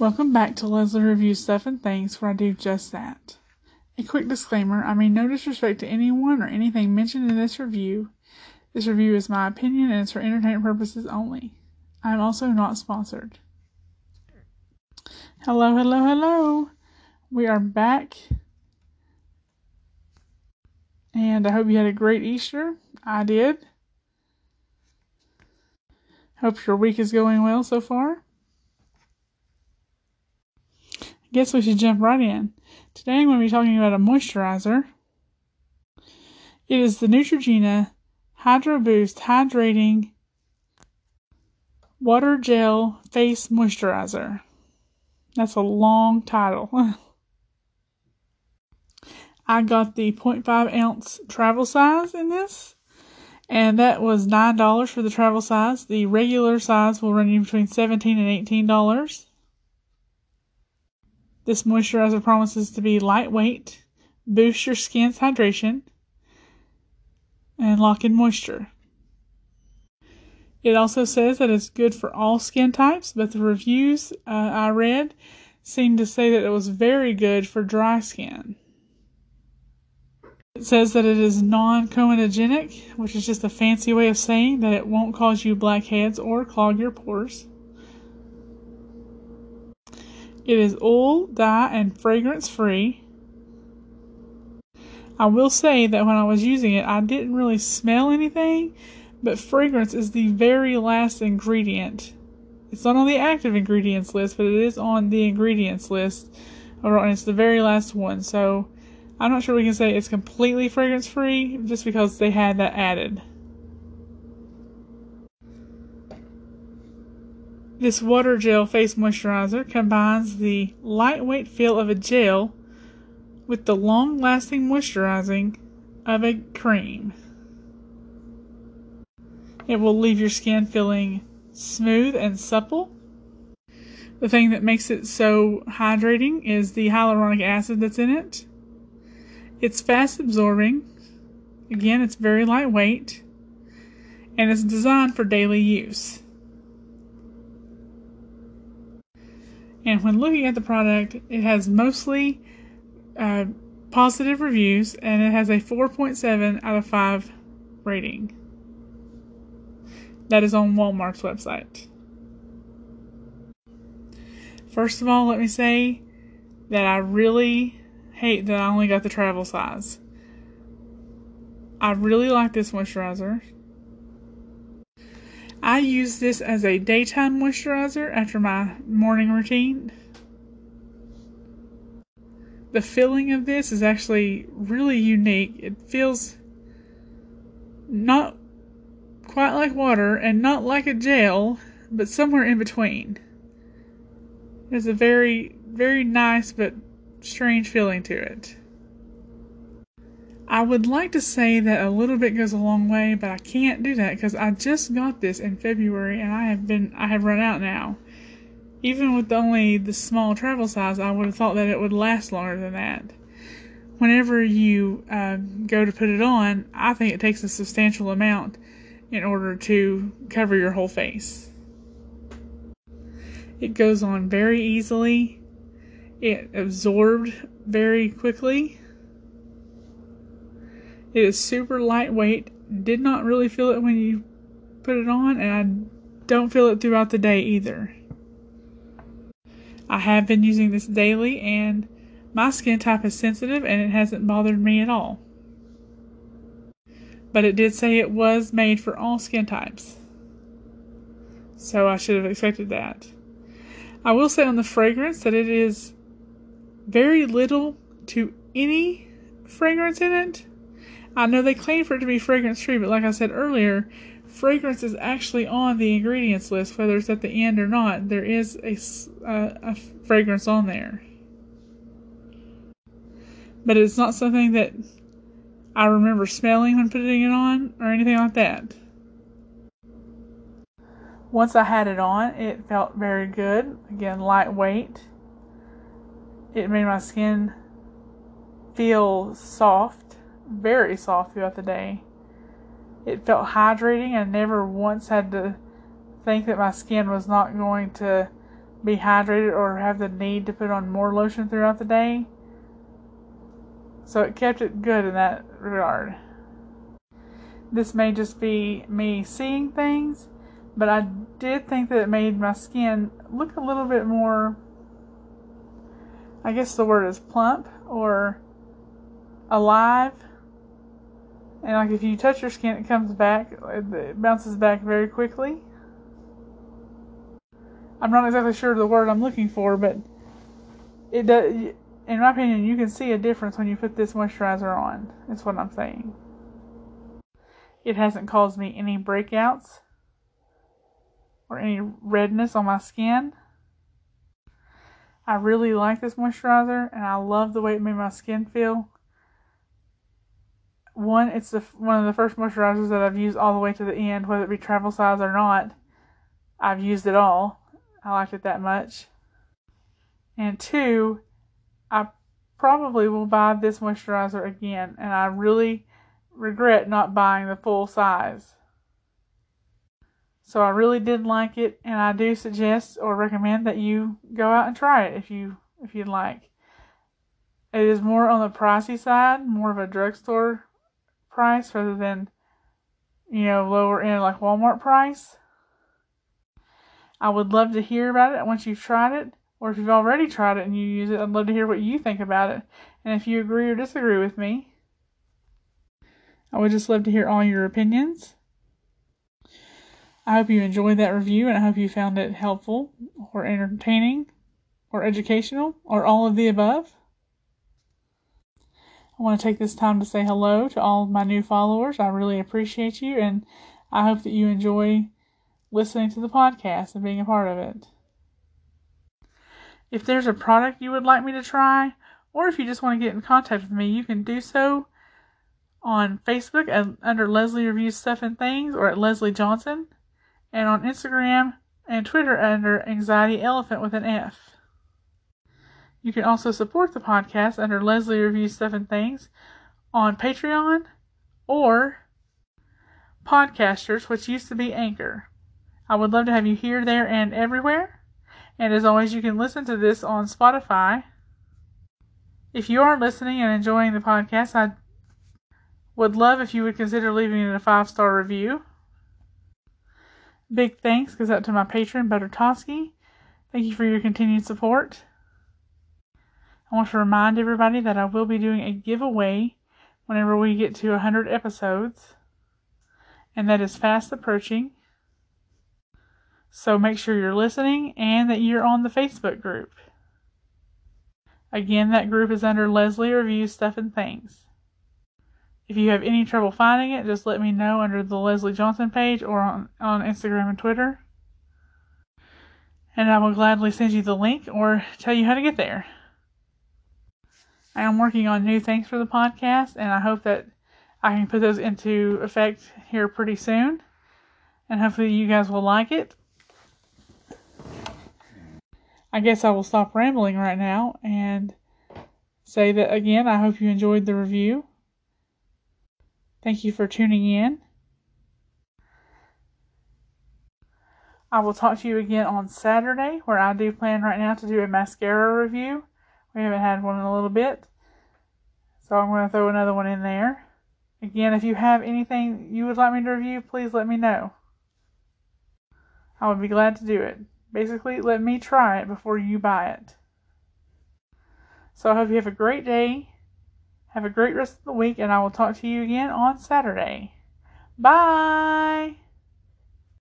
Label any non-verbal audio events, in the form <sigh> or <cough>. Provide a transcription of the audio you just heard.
Welcome back to Leslie Reviews Stuff and Things, where I do just that. A quick disclaimer I mean no disrespect to anyone or anything mentioned in this review. This review is my opinion and it's for entertainment purposes only. I am also not sponsored. Hello, hello, hello. We are back. And I hope you had a great Easter. I did. Hope your week is going well so far guess we should jump right in. Today I'm going to be talking about a moisturizer. It is the Neutrogena Hydro Boost Hydrating Water Gel Face Moisturizer. That's a long title. <laughs> I got the 0.5 ounce travel size in this, and that was $9 for the travel size. The regular size will run you between 17 and $18. This moisturizer promises to be lightweight, boost your skin's hydration, and lock in moisture. It also says that it's good for all skin types, but the reviews uh, I read seemed to say that it was very good for dry skin. It says that it is non comedogenic, which is just a fancy way of saying that it won't cause you blackheads or clog your pores. It is oil, dye, and fragrance free. I will say that when I was using it, I didn't really smell anything, but fragrance is the very last ingredient. It's not on the active ingredients list, but it is on the ingredients list, and it's the very last one. So I'm not sure we can say it's completely fragrance free just because they had that added. This water gel face moisturizer combines the lightweight feel of a gel with the long lasting moisturizing of a cream. It will leave your skin feeling smooth and supple. The thing that makes it so hydrating is the hyaluronic acid that's in it. It's fast absorbing. Again, it's very lightweight. And it's designed for daily use. And when looking at the product, it has mostly uh, positive reviews and it has a 4.7 out of 5 rating. That is on Walmart's website. First of all, let me say that I really hate that I only got the travel size. I really like this moisturizer. I use this as a daytime moisturizer after my morning routine. The feeling of this is actually really unique. It feels not quite like water and not like a gel, but somewhere in between. There's a very, very nice but strange feeling to it. I would like to say that a little bit goes a long way, but I can't do that because I just got this in February and I have been I have run out now. Even with only the small travel size, I would have thought that it would last longer than that. Whenever you uh, go to put it on, I think it takes a substantial amount in order to cover your whole face. It goes on very easily. It absorbed very quickly it is super lightweight. Did not really feel it when you put it on, and I don't feel it throughout the day either. I have been using this daily, and my skin type is sensitive and it hasn't bothered me at all. But it did say it was made for all skin types. So I should have expected that. I will say on the fragrance that it is very little to any fragrance in it. I know they claim for it to be fragrance free, but like I said earlier, fragrance is actually on the ingredients list, whether it's at the end or not. There is a, uh, a fragrance on there. But it's not something that I remember smelling when putting it on or anything like that. Once I had it on, it felt very good. Again, lightweight. It made my skin feel soft very soft throughout the day. It felt hydrating I never once had to think that my skin was not going to be hydrated or have the need to put on more lotion throughout the day. So it kept it good in that regard. This may just be me seeing things, but I did think that it made my skin look a little bit more, I guess the word is plump or alive. And like if you touch your skin, it comes back, it bounces back very quickly. I'm not exactly sure the word I'm looking for, but it does. In my opinion, you can see a difference when you put this moisturizer on. That's what I'm saying. It hasn't caused me any breakouts or any redness on my skin. I really like this moisturizer and I love the way it made my skin feel. One, it's the, one of the first moisturizers that I've used all the way to the end, whether it be travel size or not. I've used it all. I liked it that much. And two, I probably will buy this moisturizer again, and I really regret not buying the full size. So I really did like it, and I do suggest or recommend that you go out and try it if you if you'd like. It is more on the pricey side, more of a drugstore price rather than you know lower end like Walmart price. I would love to hear about it once you've tried it, or if you've already tried it and you use it, I'd love to hear what you think about it. And if you agree or disagree with me, I would just love to hear all your opinions. I hope you enjoyed that review and I hope you found it helpful or entertaining or educational or all of the above. I want to take this time to say hello to all my new followers. I really appreciate you and I hope that you enjoy listening to the podcast and being a part of it. If there's a product you would like me to try, or if you just want to get in contact with me, you can do so on Facebook at, under Leslie Reviews Stuff and Things or at Leslie Johnson, and on Instagram and Twitter under Anxiety Elephant with an F. You can also support the podcast under Leslie Reviews Stuff and Things on Patreon or Podcasters, which used to be Anchor. I would love to have you here, there, and everywhere. And as always, you can listen to this on Spotify. If you are listening and enjoying the podcast, I would love if you would consider leaving it a five star review. Big thanks goes out to my patron, Butter. Thank you for your continued support. I want to remind everybody that I will be doing a giveaway whenever we get to 100 episodes, and that is fast approaching. So make sure you're listening and that you're on the Facebook group. Again, that group is under Leslie Reviews Stuff and Things. If you have any trouble finding it, just let me know under the Leslie Johnson page or on, on Instagram and Twitter. And I will gladly send you the link or tell you how to get there. I am working on new things for the podcast, and I hope that I can put those into effect here pretty soon. And hopefully, you guys will like it. I guess I will stop rambling right now and say that again, I hope you enjoyed the review. Thank you for tuning in. I will talk to you again on Saturday, where I do plan right now to do a mascara review. We haven't had one in a little bit, so I'm going to throw another one in there. Again, if you have anything you would like me to review, please let me know. I would be glad to do it. Basically, let me try it before you buy it. So I hope you have a great day. Have a great rest of the week, and I will talk to you again on Saturday. Bye!